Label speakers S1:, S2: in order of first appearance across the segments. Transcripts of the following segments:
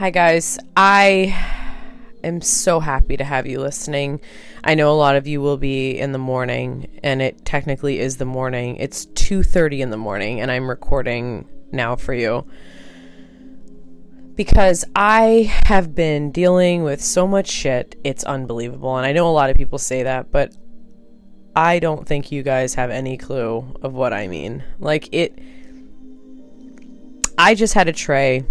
S1: Hi, guys. I am so happy to have you listening. I know a lot of you will be in the morning, and it technically is the morning. It's 2:30 in the morning, and I'm recording now for you because I have been dealing with so much shit. It's unbelievable, and I know a lot of people say that, but I don't think you guys have any clue of what I mean. Like it. I just had a tray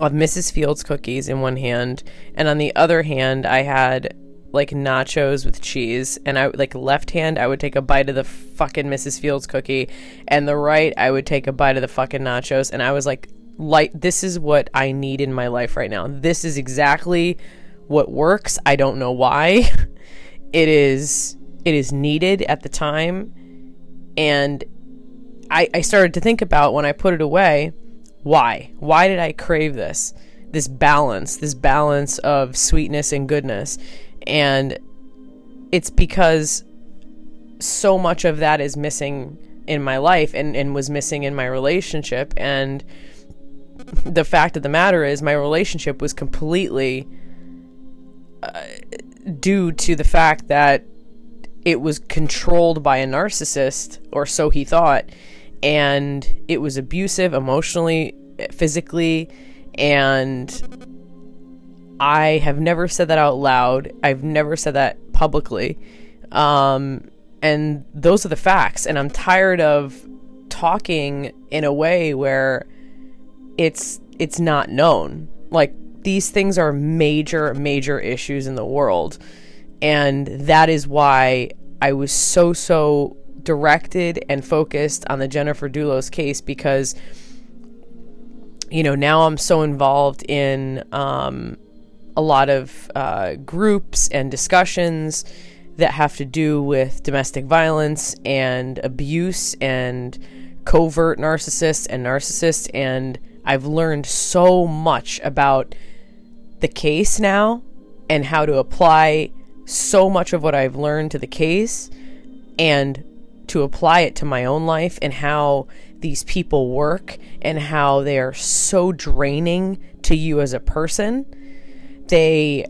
S1: of Mrs. Fields cookies in one hand, and on the other hand, I had like nachos with cheese, and I like left hand I would take a bite of the fucking Mrs. Fields cookie, and the right I would take a bite of the fucking nachos, and I was like, like this is what I need in my life right now. This is exactly what works. I don't know why. it is it is needed at the time, and I I started to think about when I put it away why? Why did I crave this? This balance, this balance of sweetness and goodness. And it's because so much of that is missing in my life and, and was missing in my relationship. And the fact of the matter is, my relationship was completely uh, due to the fact that it was controlled by a narcissist, or so he thought and it was abusive emotionally, physically, and I have never said that out loud. I've never said that publicly. Um, and those are the facts. And I'm tired of talking in a way where it's it's not known. Like these things are major major issues in the world. And that is why I was so so directed and focused on the Jennifer Dulos case because, you know, now I'm so involved in um, a lot of uh, groups and discussions that have to do with domestic violence and abuse and covert narcissists and narcissists. And I've learned so much about the case now and how to apply so much of what I've learned to the case and to apply it to my own life and how these people work and how they are so draining to you as a person. They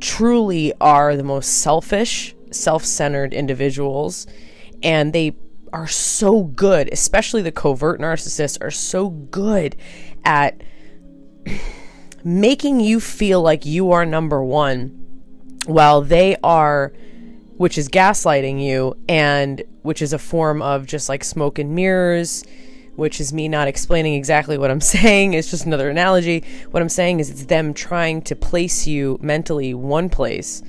S1: truly are the most selfish, self centered individuals, and they are so good, especially the covert narcissists, are so good at making you feel like you are number one while they are which is gaslighting you and which is a form of just like smoke and mirrors which is me not explaining exactly what I'm saying. It's just another analogy. What I'm saying is it's them trying to place you mentally one place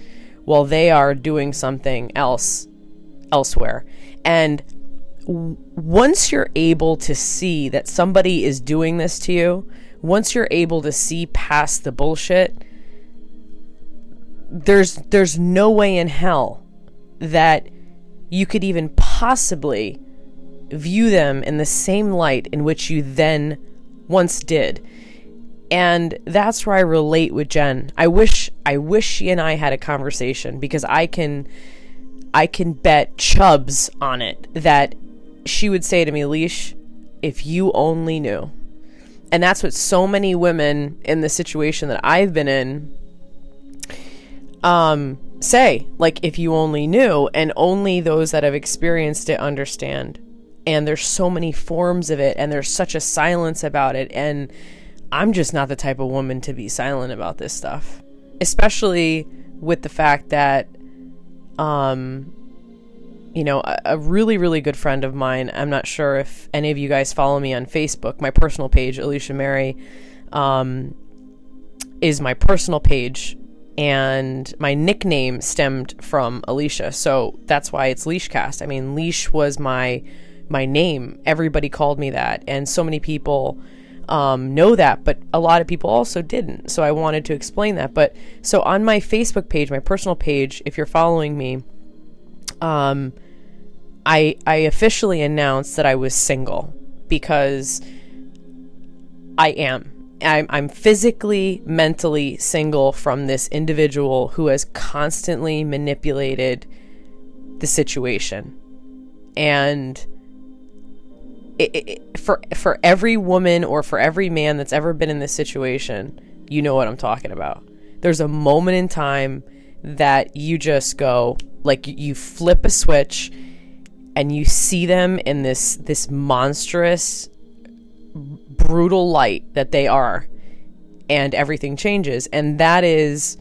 S1: while they are doing something else elsewhere. And w- once you're able to see that somebody is doing this to you, once you're able to see past the bullshit, there's there's no way in hell that you could even possibly view them in the same light in which you then once did. And that's where I relate with Jen. I wish I wish she and I had a conversation because I can I can bet chubs on it that she would say to me, Leash, if you only knew. And that's what so many women in the situation that I've been in um say like if you only knew and only those that have experienced it understand. And there's so many forms of it and there's such a silence about it and i'm just not the type of woman to be silent about this stuff. Especially with the fact that um you know a, a really really good friend of mine i'm not sure if any of you guys follow me on facebook my personal page alicia mary um is my personal page and my nickname stemmed from Alicia, so that's why it's Leashcast. I mean, Leash was my my name. Everybody called me that, and so many people um, know that, but a lot of people also didn't. So I wanted to explain that. But so on my Facebook page, my personal page, if you're following me, um, I I officially announced that I was single because I am. I'm, I'm physically, mentally single from this individual who has constantly manipulated the situation. And it, it, for for every woman or for every man that's ever been in this situation, you know what I'm talking about. There's a moment in time that you just go like you flip a switch and you see them in this this monstrous brutal light that they are and everything changes and that is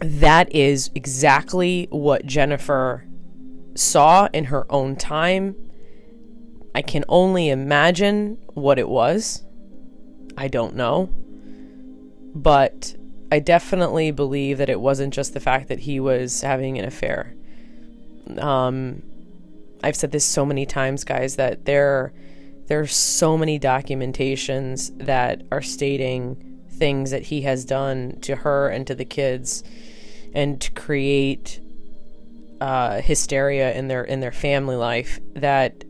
S1: that is exactly what Jennifer saw in her own time. I can only imagine what it was. I don't know. But I definitely believe that it wasn't just the fact that he was having an affair. Um, I've said this so many times, guys, that there, there are so many documentations that are stating things that he has done to her and to the kids and to create uh, hysteria in their in their family life that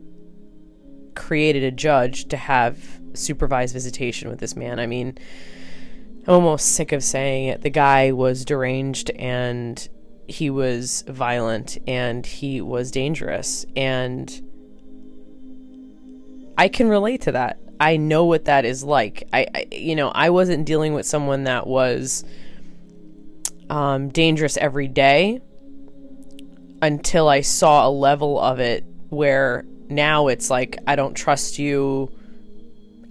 S1: created a judge to have supervised visitation with this man. I mean, I'm almost sick of saying it. The guy was deranged and he was violent and he was dangerous and I can relate to that. I know what that is like. I, I you know, I wasn't dealing with someone that was um, dangerous every day until I saw a level of it where now it's like I don't trust you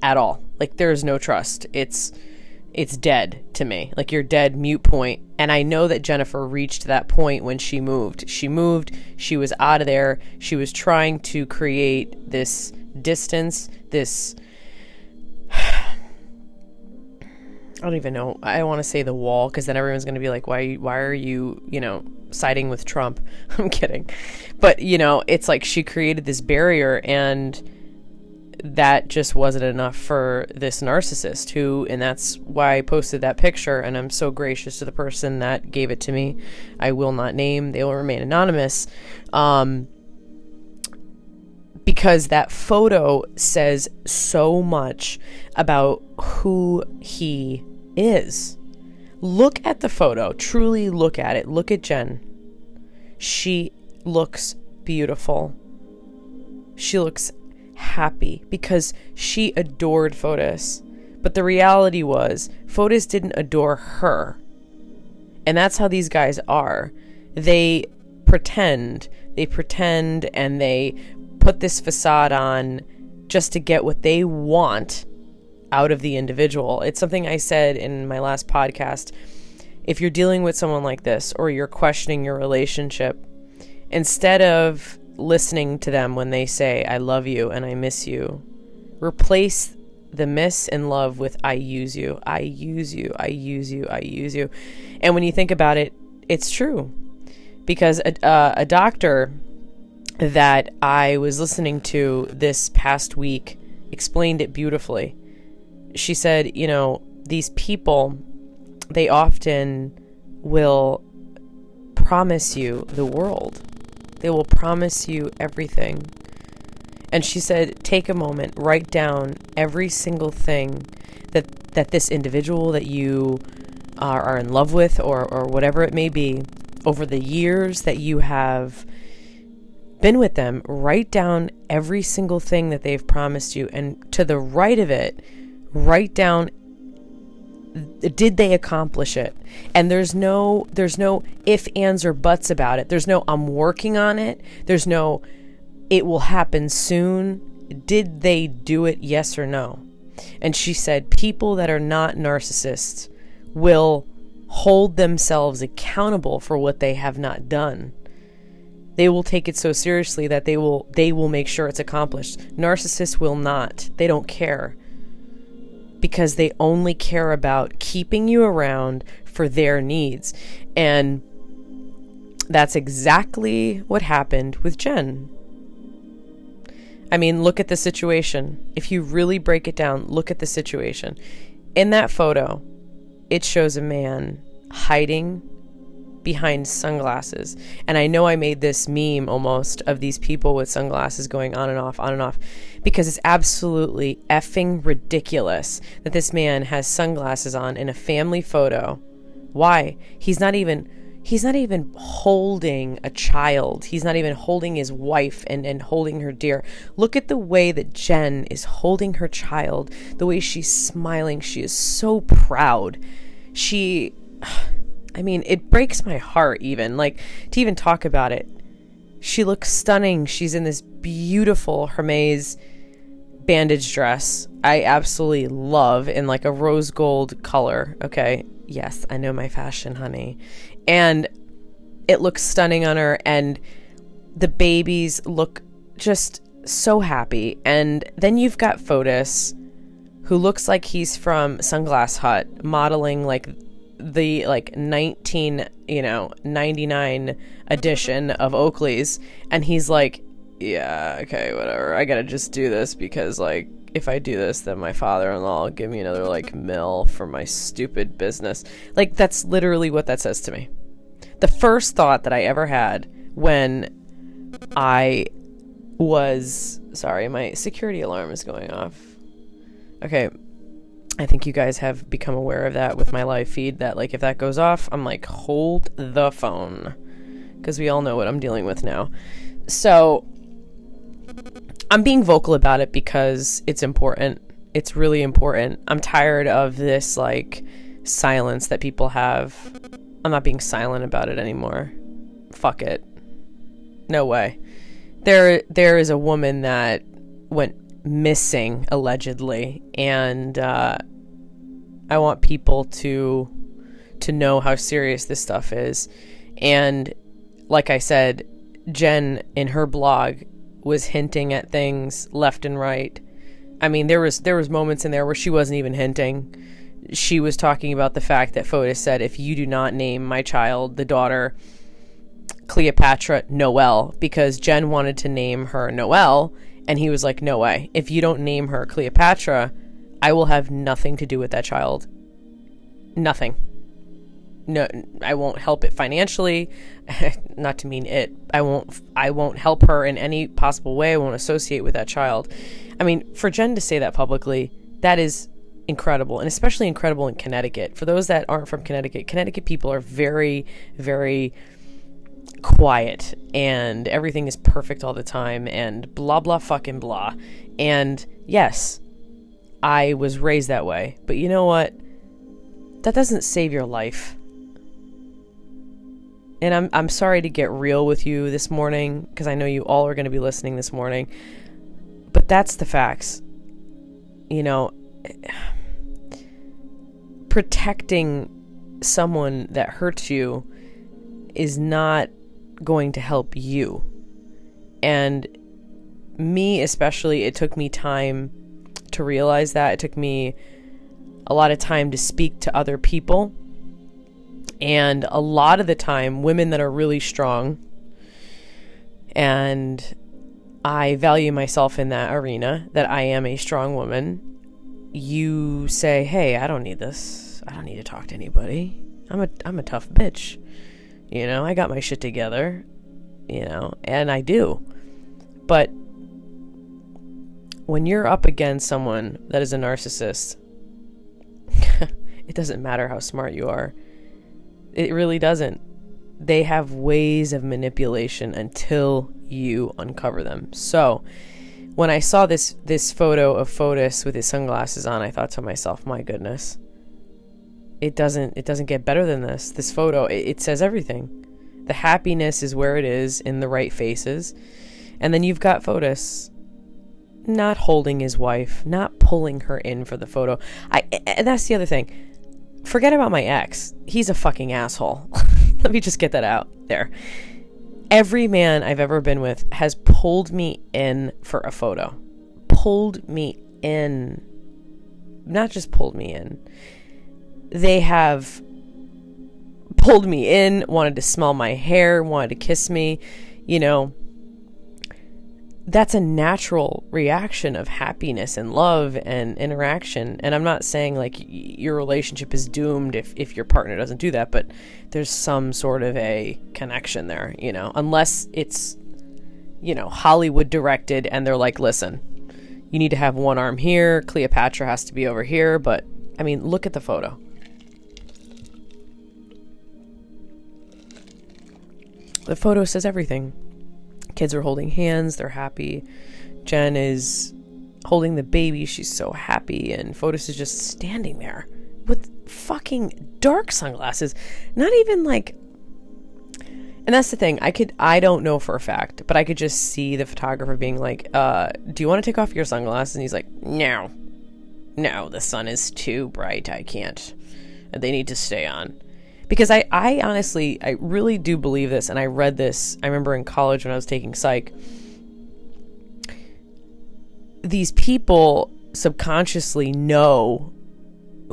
S1: at all. Like there's no trust. It's it's dead to me. Like you're dead mute point. And I know that Jennifer reached that point when she moved. She moved, she was out of there. She was trying to create this distance, this I don't even know. I want to say the wall because then everyone's going to be like, "Why? Why are you, you know, siding with Trump?" I'm kidding, but you know, it's like she created this barrier, and that just wasn't enough for this narcissist. Who, and that's why I posted that picture. And I'm so gracious to the person that gave it to me. I will not name; they will remain anonymous. Um, because that photo says so much about who he is. Look at the photo. Truly look at it. Look at Jen. She looks beautiful. She looks happy because she adored Fotis. But the reality was, Fotis didn't adore her. And that's how these guys are. They pretend. They pretend and they put this facade on just to get what they want out of the individual. It's something I said in my last podcast. If you're dealing with someone like this or you're questioning your relationship, instead of listening to them when they say, I love you and I miss you, replace the miss and love with I use you, I use you, I use you, I use you. And when you think about it, it's true. Because a, uh, a doctor that I was listening to this past week explained it beautifully she said, you know, these people, they often will promise you the world. They will promise you everything. And she said, take a moment, write down every single thing that that this individual that you are, are in love with or, or whatever it may be over the years that you have been with them, write down every single thing that they've promised you. And to the right of it, write down did they accomplish it? And there's no there's no if ands or buts about it. There's no i'm working on it. There's no it will happen soon. Did they do it? Yes or no? And she said people that are not narcissists will hold themselves accountable for what they have not done they will take it so seriously that they will they will make sure it's accomplished narcissists will not they don't care because they only care about keeping you around for their needs. And that's exactly what happened with Jen. I mean, look at the situation. If you really break it down, look at the situation. In that photo, it shows a man hiding behind sunglasses. And I know I made this meme almost of these people with sunglasses going on and off, on and off, because it's absolutely effing ridiculous that this man has sunglasses on in a family photo. Why? He's not even he's not even holding a child. He's not even holding his wife and, and holding her dear. Look at the way that Jen is holding her child, the way she's smiling. She is so proud. She, I mean, it breaks my heart even, like, to even talk about it. She looks stunning. She's in this beautiful Hermes bandage dress. I absolutely love in like a rose gold color. Okay. Yes, I know my fashion, honey and it looks stunning on her and the babies look just so happy and then you've got Fotis who looks like he's from Sunglass Hut modeling like the like 19 you know 99 edition of Oakley's and he's like yeah okay whatever I gotta just do this because like if I do this, then my father-in-law will give me another like mill for my stupid business. Like that's literally what that says to me. The first thought that I ever had when I was sorry, my security alarm is going off. Okay. I think you guys have become aware of that with my live feed that like if that goes off, I'm like hold the phone because we all know what I'm dealing with now. So I'm being vocal about it because it's important. It's really important. I'm tired of this like silence that people have. I'm not being silent about it anymore. Fuck it. No way. There there is a woman that went missing allegedly and uh, I want people to to know how serious this stuff is. And like I said, Jen in her blog was hinting at things left and right. I mean, there was there was moments in there where she wasn't even hinting. She was talking about the fact that Fotis said, "If you do not name my child, the daughter, Cleopatra Noel," because Jen wanted to name her Noel, and he was like, "No way! If you don't name her Cleopatra, I will have nothing to do with that child. Nothing." no I won't help it financially not to mean it I won't I won't help her in any possible way I won't associate with that child I mean for Jen to say that publicly that is incredible and especially incredible in Connecticut for those that aren't from Connecticut Connecticut people are very very quiet and everything is perfect all the time and blah blah fucking blah and yes I was raised that way but you know what that doesn't save your life and I'm I'm sorry to get real with you this morning because I know you all are going to be listening this morning. But that's the facts. You know, protecting someone that hurts you is not going to help you. And me especially, it took me time to realize that. It took me a lot of time to speak to other people and a lot of the time, women that are really strong, and I value myself in that arena, that I am a strong woman, you say, hey, I don't need this. I don't need to talk to anybody. I'm a, I'm a tough bitch. You know, I got my shit together, you know, and I do. But when you're up against someone that is a narcissist, it doesn't matter how smart you are. It really doesn't. They have ways of manipulation until you uncover them. So, when I saw this this photo of Fotis with his sunglasses on, I thought to myself, "My goodness, it doesn't it doesn't get better than this. This photo it, it says everything. The happiness is where it is in the right faces, and then you've got Fotis not holding his wife, not pulling her in for the photo. I and that's the other thing forget about my ex. He's a fucking asshole. Let me just get that out there. Every man I've ever been with has pulled me in for a photo. Pulled me in. Not just pulled me in. They have pulled me in, wanted to smell my hair, wanted to kiss me, you know, that's a natural reaction of happiness and love and interaction. And I'm not saying like your relationship is doomed if, if your partner doesn't do that, but there's some sort of a connection there, you know, unless it's, you know, Hollywood directed and they're like, listen, you need to have one arm here, Cleopatra has to be over here. But I mean, look at the photo. The photo says everything. Kids are holding hands, they're happy. Jen is holding the baby, she's so happy, and Fotis is just standing there with fucking dark sunglasses. Not even like and that's the thing. I could I don't know for a fact, but I could just see the photographer being like, uh, do you want to take off your sunglasses? And he's like, No. No, the sun is too bright. I can't. They need to stay on. Because I, I honestly, I really do believe this, and I read this, I remember in college when I was taking psych. These people subconsciously know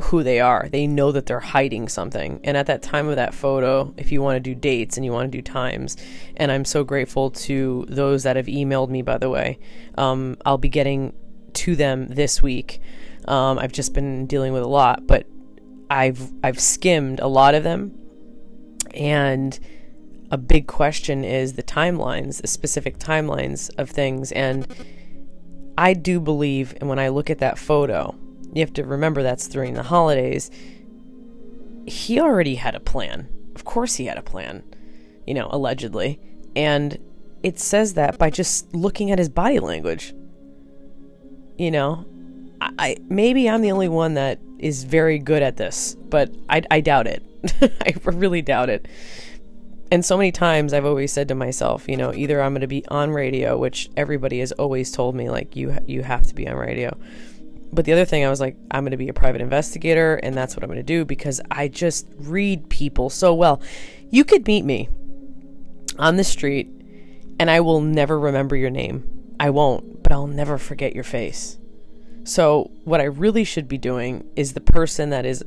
S1: who they are. They know that they're hiding something. And at that time of that photo, if you want to do dates and you want to do times, and I'm so grateful to those that have emailed me, by the way, um, I'll be getting to them this week. Um, I've just been dealing with a lot, but I've I've skimmed a lot of them, and a big question is the timelines, the specific timelines of things, and I do believe, and when I look at that photo, you have to remember that's during the holidays. He already had a plan. Of course, he had a plan, you know, allegedly. And it says that by just looking at his body language. You know, I, maybe I'm the only one that is very good at this, but I, I doubt it. I really doubt it. And so many times I've always said to myself, you know, either I'm going to be on radio, which everybody has always told me, like you you have to be on radio, but the other thing, I was like, I'm going to be a private investigator, and that's what I'm going to do because I just read people so well. You could meet me on the street, and I will never remember your name. I won't, but I'll never forget your face. So, what I really should be doing is the person that is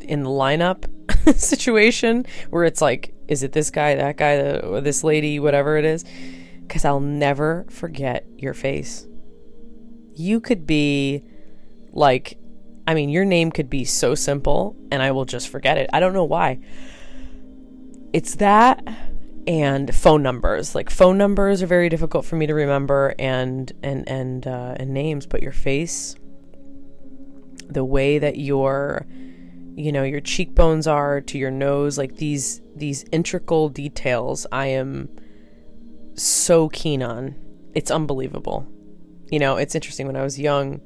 S1: in the lineup situation where it's like, is it this guy, that guy, or this lady, whatever it is? Because I'll never forget your face. You could be like, I mean, your name could be so simple and I will just forget it. I don't know why. It's that and phone numbers. Like phone numbers are very difficult for me to remember and and and uh, and names, but your face, the way that your you know your cheekbones are to your nose, like these these integral details, I am so keen on. It's unbelievable. You know, it's interesting when I was young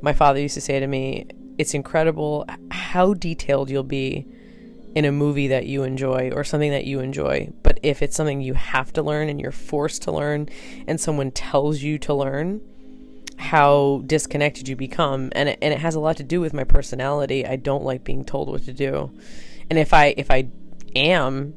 S1: my father used to say to me, It's incredible how detailed you'll be in a movie that you enjoy or something that you enjoy. But if it's something you have to learn and you're forced to learn and someone tells you to learn, how disconnected you become and it, and it has a lot to do with my personality. I don't like being told what to do. And if I if I am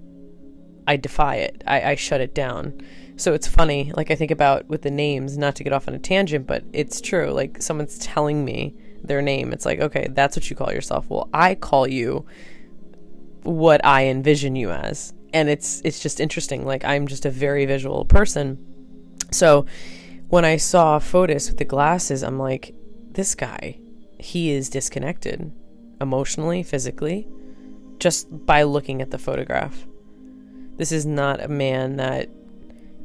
S1: I defy it. I, I shut it down. So it's funny, like I think about with the names, not to get off on a tangent, but it's true. Like someone's telling me their name. It's like, okay, that's what you call yourself. Well, I call you what I envision you as. And it's it's just interesting. Like I'm just a very visual person. So when I saw Fotis with the glasses, I'm like, this guy, he is disconnected emotionally, physically, just by looking at the photograph. This is not a man that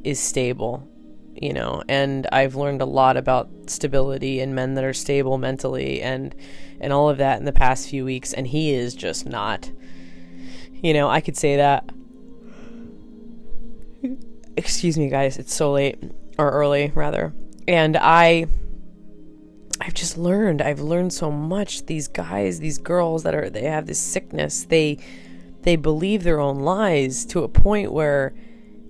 S1: is stable, you know, and I've learned a lot about stability and men that are stable mentally and and all of that in the past few weeks and he is just not. You know, I could say that Excuse me guys, it's so late or early rather. And I I've just learned. I've learned so much. These guys, these girls that are they have this sickness. They they believe their own lies to a point where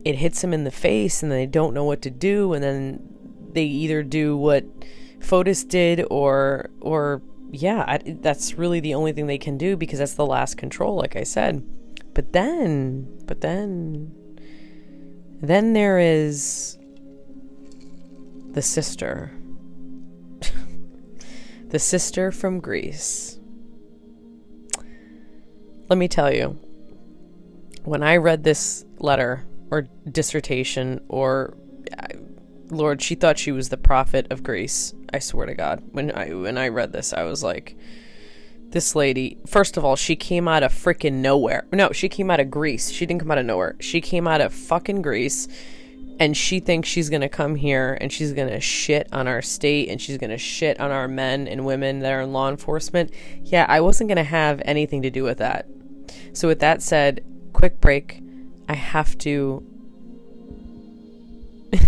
S1: it hits them in the face and they don't know what to do and then they either do what Fotis did or or yeah, I, that's really the only thing they can do because that's the last control like I said. But then but then then there is the sister. the sister from Greece. Let me tell you, when I read this letter or dissertation or uh, Lord, she thought she was the prophet of Greece. I swear to God. When I when I read this, I was like this lady, first of all, she came out of freaking nowhere. No, she came out of Greece. She didn't come out of nowhere. She came out of fucking Greece and she thinks she's going to come here and she's going to shit on our state and she's going to shit on our men and women that are in law enforcement. Yeah, I wasn't going to have anything to do with that. So, with that said, quick break. I have to.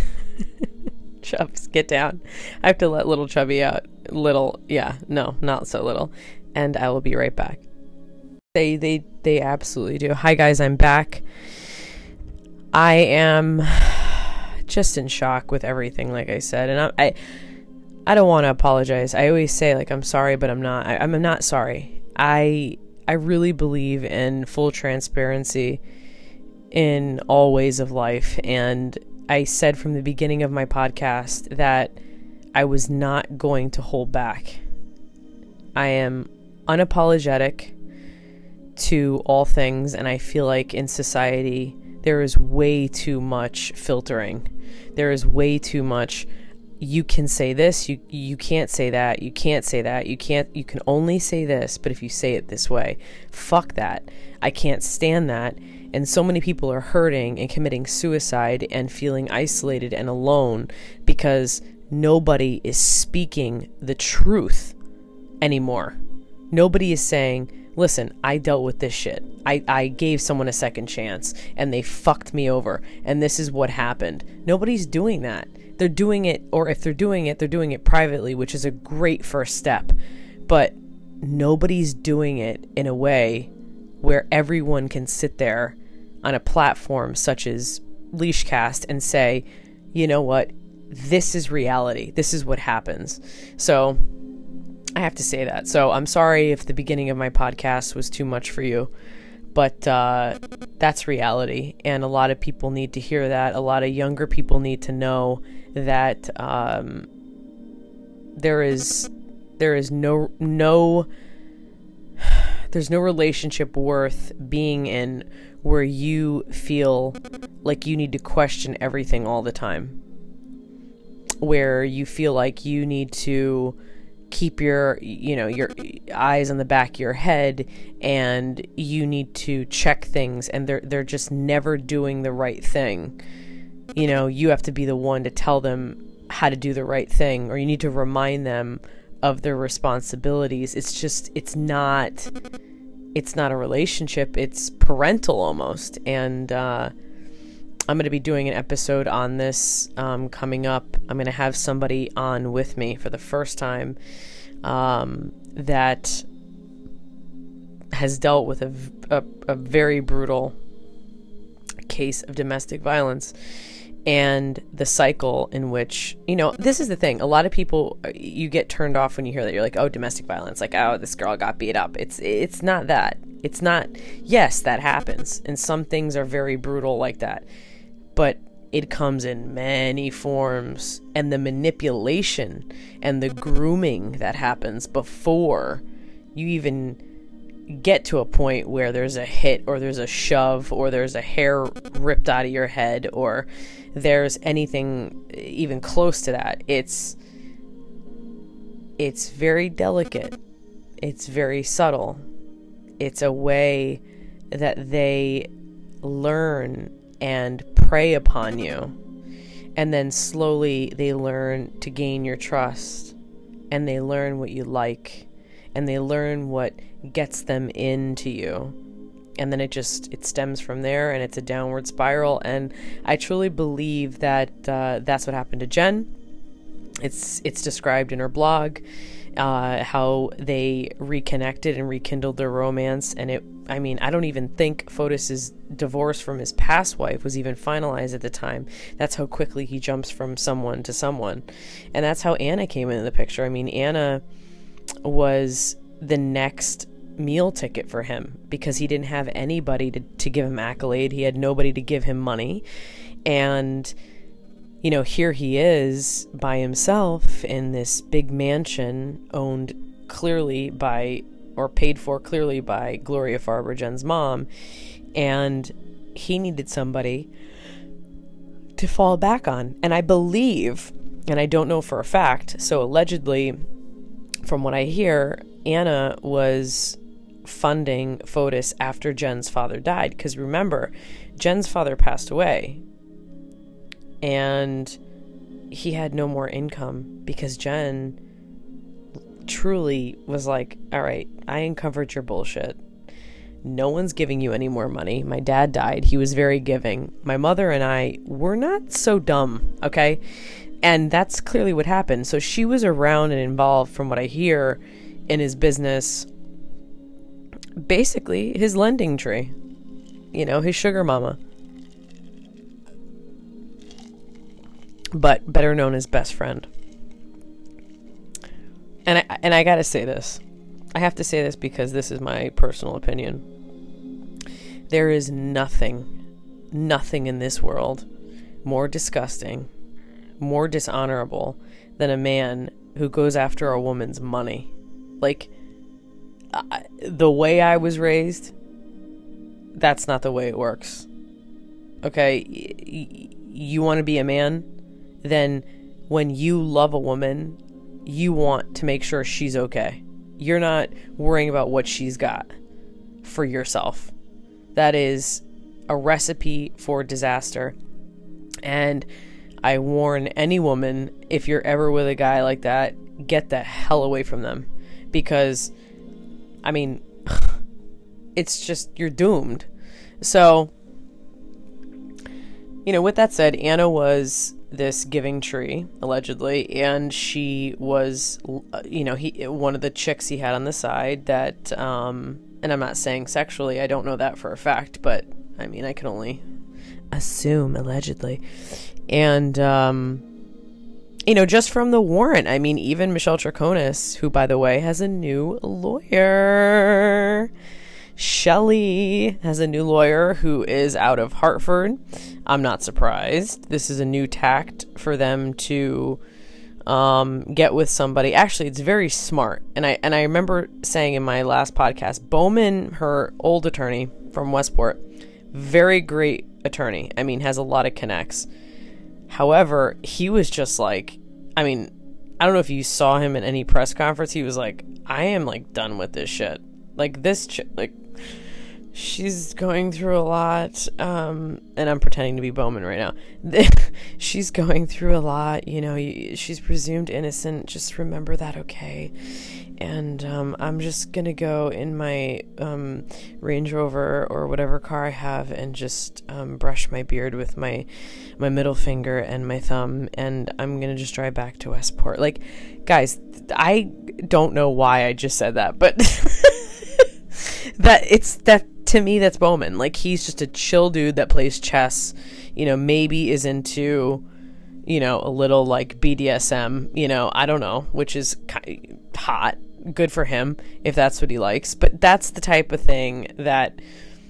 S1: Chubs, get down. I have to let little Chubby out. Little, yeah, no, not so little. And I will be right back. They, they, they absolutely do. Hi, guys, I'm back. I am just in shock with everything, like I said, and I, I, I don't want to apologize. I always say like I'm sorry, but I'm not. I, I'm not sorry. I, I really believe in full transparency in all ways of life, and I said from the beginning of my podcast that I was not going to hold back. I am unapologetic to all things, and I feel like in society there is way too much filtering. There is way too much you can say this, you you can't say that, you can't say that, you can't you can only say this, but if you say it this way, fuck that. I can't stand that. And so many people are hurting and committing suicide and feeling isolated and alone because nobody is speaking the truth anymore. Nobody is saying, listen, I dealt with this shit. I, I gave someone a second chance and they fucked me over and this is what happened. Nobody's doing that. They're doing it, or if they're doing it, they're doing it privately, which is a great first step. But nobody's doing it in a way where everyone can sit there on a platform such as Leashcast and say, you know what, this is reality. This is what happens. So I have to say that. So I'm sorry if the beginning of my podcast was too much for you, but uh, that's reality. And a lot of people need to hear that. A lot of younger people need to know that um, there is there is no no there's no relationship worth being in where you feel like you need to question everything all the time where you feel like you need to keep your you know your eyes on the back of your head and you need to check things and they're they're just never doing the right thing. You know you have to be the one to tell them how to do the right thing or you need to remind them of their responsibilities. It's just it's not it's not a relationship. It's parental almost and uh I'm going to be doing an episode on this um, coming up. I'm going to have somebody on with me for the first time um, that has dealt with a, a, a very brutal case of domestic violence and the cycle in which you know this is the thing. A lot of people you get turned off when you hear that you're like oh domestic violence like oh this girl got beat up. It's it's not that. It's not yes that happens and some things are very brutal like that but it comes in many forms and the manipulation and the grooming that happens before you even get to a point where there's a hit or there's a shove or there's a hair ripped out of your head or there's anything even close to that it's it's very delicate. It's very subtle. It's a way that they learn and prey upon you. And then slowly they learn to gain your trust and they learn what you like and they learn what gets them into you. And then it just it stems from there and it's a downward spiral and I truly believe that uh, that's what happened to Jen. It's it's described in her blog uh, how they reconnected and rekindled their romance. And it, I mean, I don't even think Fotis's divorce from his past wife was even finalized at the time. That's how quickly he jumps from someone to someone. And that's how Anna came into the picture. I mean, Anna was the next meal ticket for him because he didn't have anybody to, to give him accolade. He had nobody to give him money. And you know, here he is by himself in this big mansion owned clearly by or paid for clearly by Gloria Farber, Jen's mom, and he needed somebody to fall back on. And I believe, and I don't know for a fact, so allegedly, from what I hear, Anna was funding Fotis after Jen's father died. Because remember, Jen's father passed away and he had no more income because Jen truly was like, All right, I uncovered your bullshit. No one's giving you any more money. My dad died. He was very giving. My mother and I were not so dumb, okay? and that's clearly what happened. So she was around and involved, from what I hear, in his business. Basically, his lending tree, you know, his sugar mama. But better known as best friend. And I, and I gotta say this. I have to say this because this is my personal opinion. There is nothing, nothing in this world more disgusting, more dishonorable than a man who goes after a woman's money. Like, I, the way I was raised, that's not the way it works. Okay? Y- you want to be a man? Then when you love a woman, you want to make sure she's okay. You're not worrying about what she's got for yourself. That is a recipe for disaster. And I warn any woman if you're ever with a guy like that, get the hell away from them. Because, I mean, it's just, you're doomed. So, you know, with that said, Anna was this giving tree allegedly and she was uh, you know he one of the chicks he had on the side that um and I'm not saying sexually I don't know that for a fact but I mean I can only assume allegedly. And um you know just from the warrant I mean even Michelle Troconis who by the way has a new lawyer Shelly has a new lawyer who is out of Hartford. I'm not surprised. This is a new tact for them to um, get with somebody. Actually, it's very smart. And I and I remember saying in my last podcast, Bowman, her old attorney from Westport, very great attorney. I mean, has a lot of connects. However, he was just like, I mean, I don't know if you saw him in any press conference. He was like, I am like done with this shit. Like this, ch- like she's going through a lot um, and i'm pretending to be bowman right now. She's going through a lot you know she's presumed innocent just remember that okay? And um, i'm just gonna go in my um, range rover or whatever car i have and just um, brush my beard with my my middle finger and my thumb and i'm gonna just drive back to westport. Like guys i don't know why i just said that but that it's that to me that's Bowman. Like he's just a chill dude that plays chess. You know, maybe is into you know a little like BDSM. You know, I don't know, which is hot. Good for him if that's what he likes. But that's the type of thing that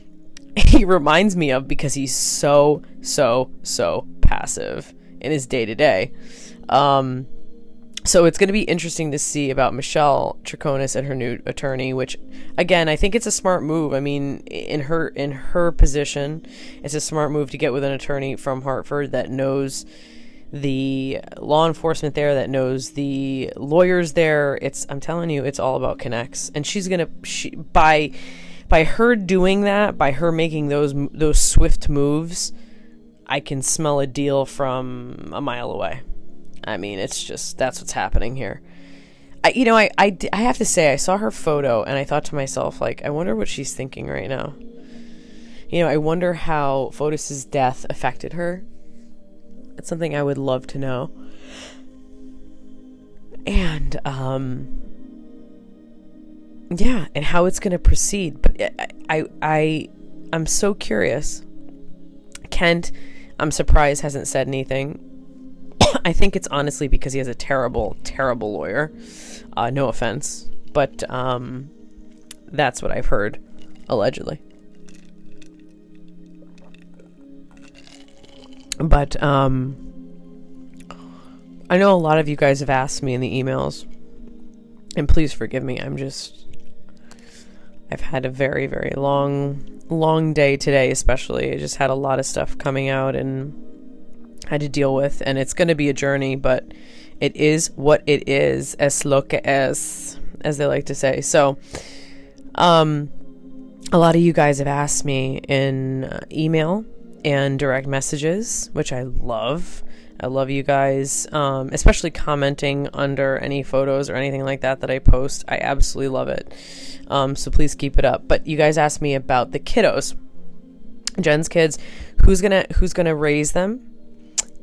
S1: he reminds me of because he's so so so passive in his day to day. Um, so it's going to be interesting to see about Michelle Troconis and her new attorney, which again I think it's a smart move. I mean, in her in her position, it's a smart move to get with an attorney from Hartford that knows the law enforcement there, that knows the lawyers there. It's I'm telling you, it's all about connects, and she's gonna she by by her doing that, by her making those those swift moves, I can smell a deal from a mile away. I mean, it's just that's what's happening here. I, you know, I, I, I have to say, I saw her photo and I thought to myself, like, I wonder what she's thinking right now. You know, I wonder how Fotis's death affected her. It's something I would love to know. And, um, yeah, and how it's going to proceed. But I, I, I, I'm so curious. Kent, I'm surprised hasn't said anything. I think it's honestly because he has a terrible, terrible lawyer. Uh, no offense, but um, that's what I've heard, allegedly. But um, I know a lot of you guys have asked me in the emails, and please forgive me. I'm just, I've had a very, very long, long day today, especially. I just had a lot of stuff coming out and had to deal with, and it's going to be a journey, but it is what it is, es lo que es, as they like to say. So, um, a lot of you guys have asked me in uh, email and direct messages, which I love. I love you guys, um, especially commenting under any photos or anything like that that I post. I absolutely love it. Um, so please keep it up. But you guys asked me about the kiddos, Jen's kids. Who's gonna Who's gonna raise them?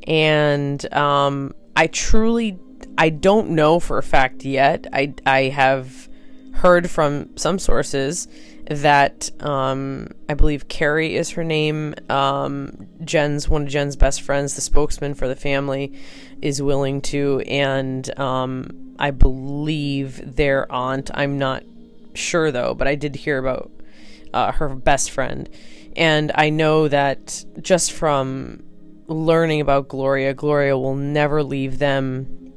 S1: And um, I truly I don't know for a fact yet. I I have heard from some sources that um, I believe Carrie is her name. Um, Jen's one of Jen's best friends, the spokesman for the family, is willing to, and um, I believe their aunt. I'm not sure though, but I did hear about uh, her best friend, and I know that just from learning about Gloria, Gloria will never leave them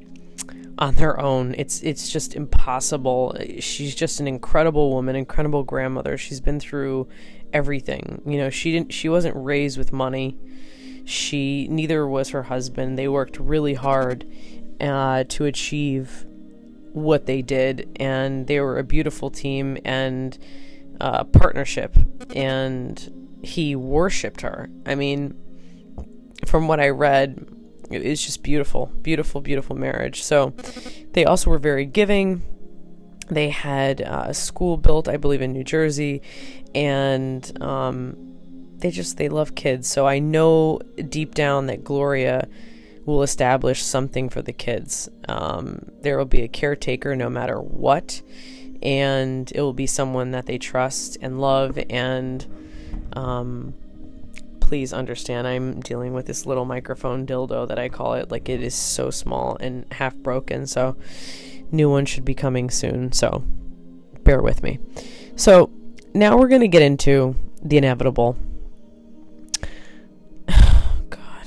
S1: on their own. It's it's just impossible. She's just an incredible woman, incredible grandmother. She's been through everything. You know, she didn't she wasn't raised with money. She neither was her husband. They worked really hard uh, to achieve what they did, and they were a beautiful team and uh, partnership. And he worshipped her. I mean, from what I read, it's just beautiful, beautiful, beautiful marriage. So they also were very giving. They had a school built, I believe, in New Jersey, and um, they just they love kids. So I know deep down that Gloria will establish something for the kids. Um, there will be a caretaker no matter what, and it will be someone that they trust and love and um, please understand I'm dealing with this little microphone dildo that I call it. Like it is so small and half broken, so new one should be coming soon. So bear with me. So now we're going to get into the inevitable. God,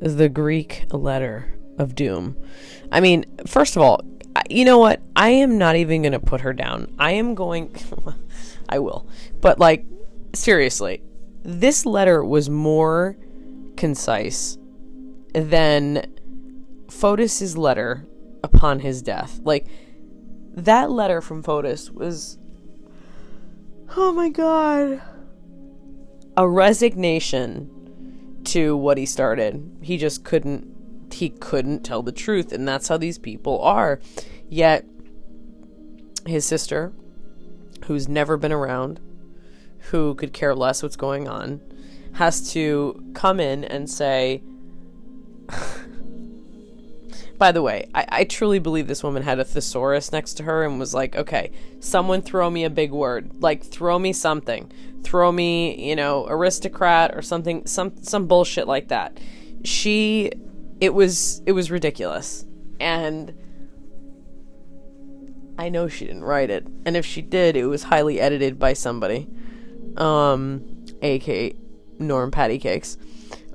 S1: the Greek letter of doom. I mean, first of all, you know what? I am not even going to put her down. I am going. I will. But, like, seriously, this letter was more concise than Fotis's letter upon his death. Like that letter from Fotis was oh my god a resignation to what he started. He just couldn't he couldn't tell the truth and that's how these people are. Yet his sister who's never been around who could care less what's going on has to come in and say, by the way, I, I, truly believe this woman had a thesaurus next to her and was like, okay, someone throw me a big word. Like, throw me something. Throw me, you know, aristocrat or something, some, some bullshit like that. She, it was, it was ridiculous. And I know she didn't write it. And if she did, it was highly edited by somebody um, aka Norm Patty Cakes.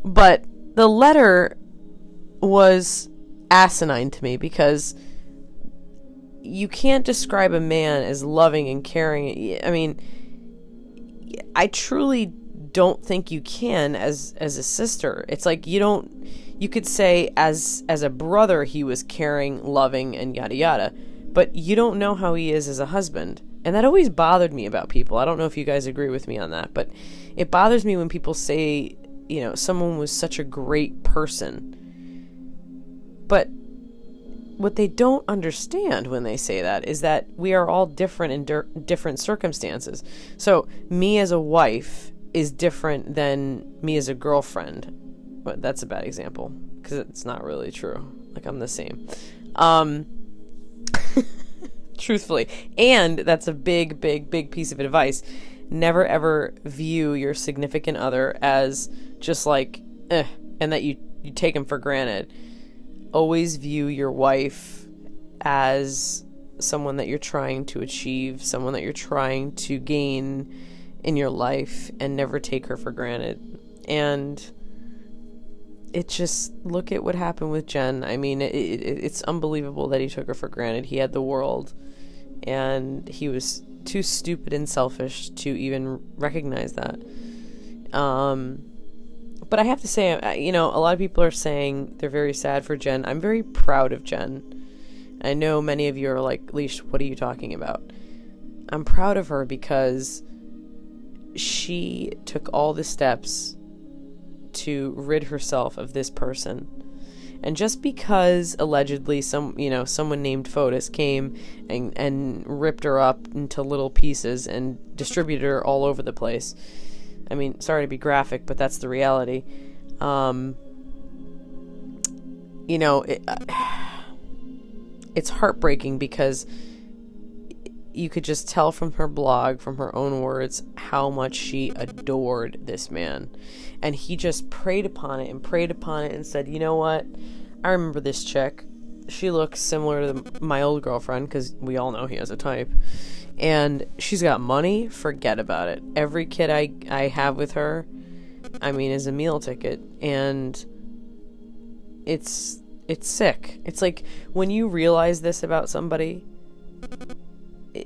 S1: But the letter was asinine to me because you can't describe a man as loving and caring. I mean, I truly don't think you can as as a sister. It's like you don't you could say as as a brother he was caring, loving and yada yada, but you don't know how he is as a husband. And that always bothered me about people. I don't know if you guys agree with me on that, but it bothers me when people say, you know, someone was such a great person. But what they don't understand when they say that is that we are all different in di- different circumstances. So, me as a wife is different than me as a girlfriend. But that's a bad example because it's not really true. Like, I'm the same. Um, truthfully. And that's a big, big, big piece of advice. Never ever view your significant other as just like, eh, and that you, you take them for granted. Always view your wife as someone that you're trying to achieve, someone that you're trying to gain in your life, and never take her for granted. And it just look at what happened with Jen. I mean, it, it, it's unbelievable that he took her for granted. He had the world and he was too stupid and selfish to even recognize that. Um, but I have to say, you know, a lot of people are saying they're very sad for Jen. I'm very proud of Jen. I know many of you are like, Leesh, what are you talking about? I'm proud of her because she took all the steps to rid herself of this person and just because allegedly some, you know, someone named Fotis came and and ripped her up into little pieces and distributed her all over the place. I mean, sorry to be graphic, but that's the reality. Um, you know, it, it's heartbreaking because you could just tell from her blog, from her own words, how much she adored this man. And he just preyed upon it and preyed upon it and said, you know what? I remember this chick. She looks similar to my old girlfriend because we all know he has a type. And she's got money, forget about it. Every kid I, I have with her, I mean, is a meal ticket. And it's it's sick. It's like when you realize this about somebody,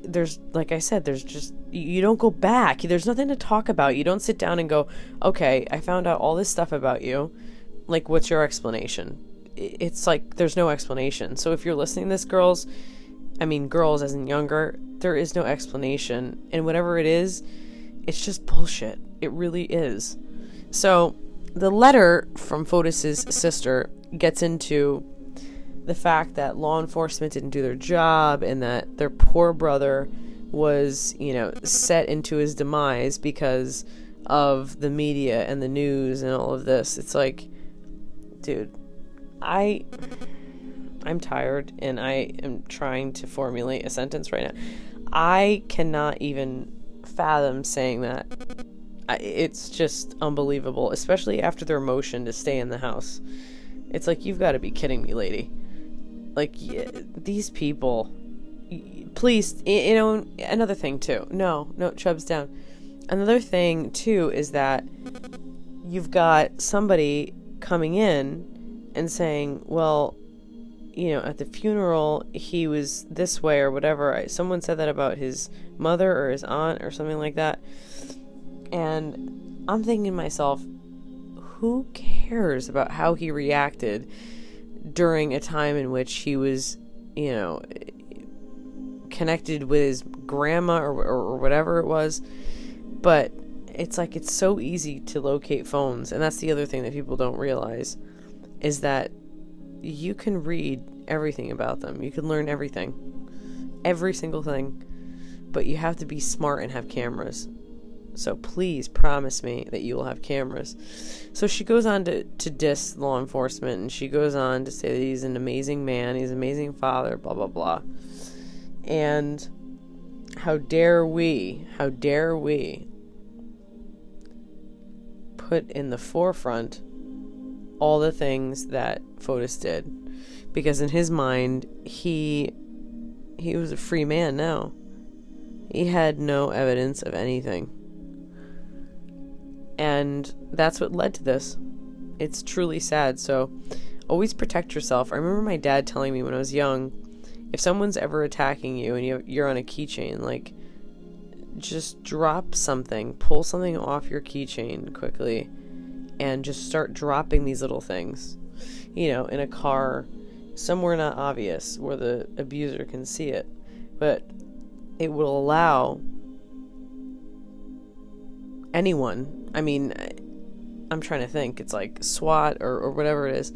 S1: there's like I said, there's just you don't go back. There's nothing to talk about. You don't sit down and go, "Okay, I found out all this stuff about you. Like what's your explanation?" It's like there's no explanation. So if you're listening to this girls, I mean girls as in younger, there is no explanation. And whatever it is, it's just bullshit. It really is. So the letter from Fotis's sister gets into the fact that law enforcement didn't do their job and that their poor brother was, you know, set into his demise because of the media and the news and all of this. It's like, dude, I I'm tired and I am trying to formulate a sentence right now. I cannot even fathom saying that. It's just unbelievable, especially after their motion to stay in the house. It's like you've got to be kidding me, lady. Like these people. Please, you know, another thing too. No, no, Chubb's down. Another thing too is that you've got somebody coming in and saying, "Well, you know, at the funeral he was this way or whatever." Someone said that about his mother or his aunt or something like that. And I'm thinking to myself, who cares about how he reacted during a time in which he was, you know, connected with his grandma or, or, whatever it was? But it's like it's so easy to locate phones, and that's the other thing that people don't realize is that you can read everything about them. You can learn everything. Every single thing. But you have to be smart and have cameras. So please promise me that you will have cameras. So she goes on to, to diss law enforcement and she goes on to say that he's an amazing man, he's an amazing father, blah, blah, blah. And how dare we, how dare we put in the forefront all the things that Fotis did. Because in his mind, he he was a free man now. He had no evidence of anything. And that's what led to this. It's truly sad. So always protect yourself. I remember my dad telling me when I was young if someone's ever attacking you and you're on a keychain, like, just drop something, pull something off your keychain quickly, and just start dropping these little things. You know, in a car, somewhere not obvious where the abuser can see it. But it will allow anyone, I mean, I'm trying to think, it's like SWAT or, or whatever it is,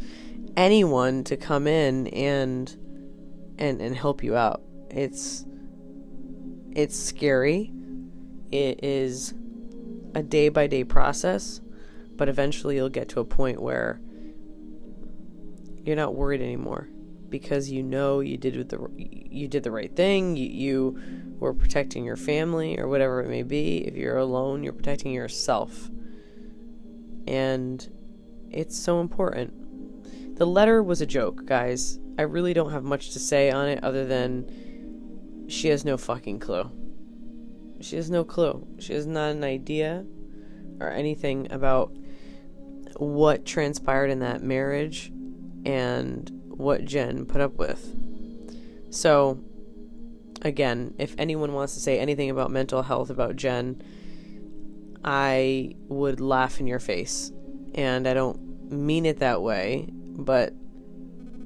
S1: anyone to come in and and and help you out. It's it's scary. It is a day by day process, but eventually you'll get to a point where you're not worried anymore because you know you did the you did the right thing. You, you were protecting your family or whatever it may be. If you're alone, you're protecting yourself. And it's so important. The letter was a joke, guys. I really don't have much to say on it other than she has no fucking clue. She has no clue. She has not an idea or anything about what transpired in that marriage and what Jen put up with. So, again, if anyone wants to say anything about mental health about Jen, I would laugh in your face. And I don't mean it that way, but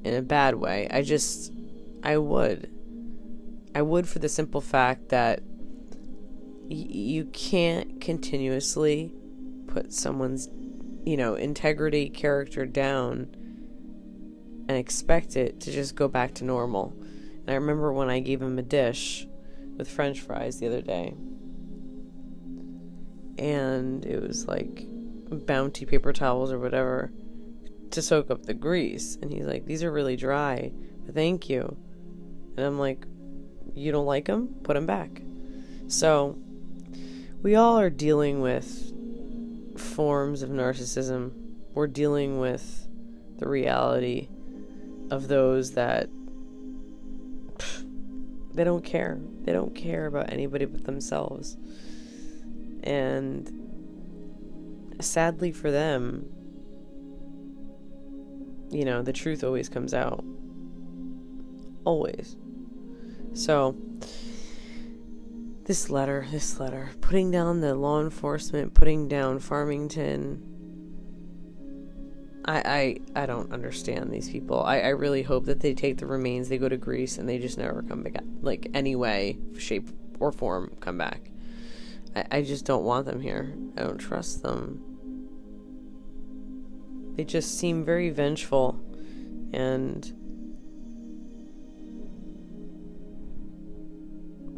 S1: in a bad way. I just, I would. I would for the simple fact that y- you can't continuously put someone's, you know, integrity, character down and expect it to just go back to normal. And I remember when I gave him a dish with french fries the other day. And it was like bounty paper towels or whatever. to soak up the grease. And he's like, These are really dry, thank you. And I'm like, You don't like them? Put them back. So, we all are dealing with forms of narcissism. We're dealing with the reality of those that they don't care. They don't care about anybody but themselves. And sadly for them, you know, the truth always comes out. Always. So, this letter, this letter, putting down the law enforcement, putting down Farmington. I, I, I don't understand these people. I, I really hope that they take the remains, they go to Greece, and they just never come back. Like, any way, shape, or form, come back. I, I just don't want them here. I don't trust them. They just seem very vengeful and.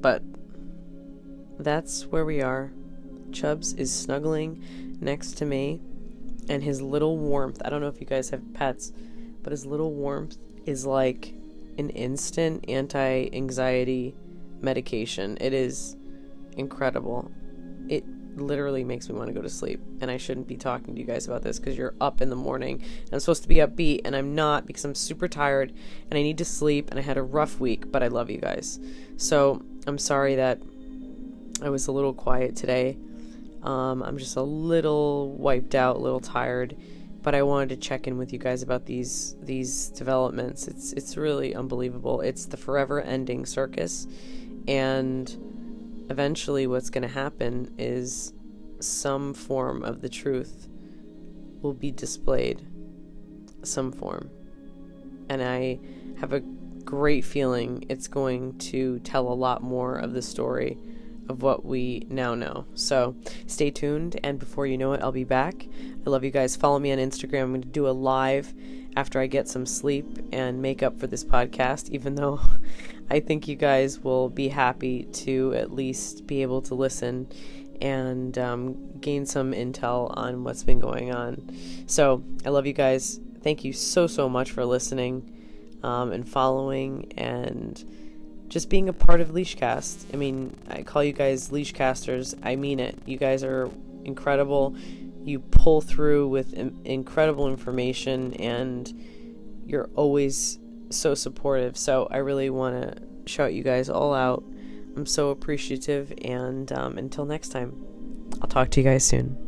S1: But that's where we are. Chubbs is snuggling next to me, and his little warmth. I don't know if you guys have pets, but his little warmth is like an instant anti anxiety medication. It is incredible. It literally makes me want to go to sleep. And I shouldn't be talking to you guys about this because you're up in the morning. I'm supposed to be upbeat, and I'm not because I'm super tired and I need to sleep. And I had a rough week, but I love you guys. So I'm sorry that I was a little quiet today. Um, I'm just a little wiped out, a little tired, but I wanted to check in with you guys about these these developments. It's it's really unbelievable. It's the forever ending circus, and eventually, what's going to happen is some form of the truth will be displayed, some form, and I have a great feeling it's going to tell a lot more of the story of what we now know. So stay tuned, and before you know it, I'll be back. I love you guys. Follow me on Instagram. I'm going to do a live after I get some sleep and make up for this podcast, even though I think you guys will be happy to at least be able to listen and um, gain some intel on what's been going on. So I love you guys. Thank you so, so much for listening um, and following and just being a part of Leeshcast. I mean, I call you guys Leeshcasters. I mean it. You guys are incredible. You pull through with incredible information and you're always so supportive. So I really want to shout you guys all out. I'm so appreciative. And um, until next time, I'll talk to you guys soon.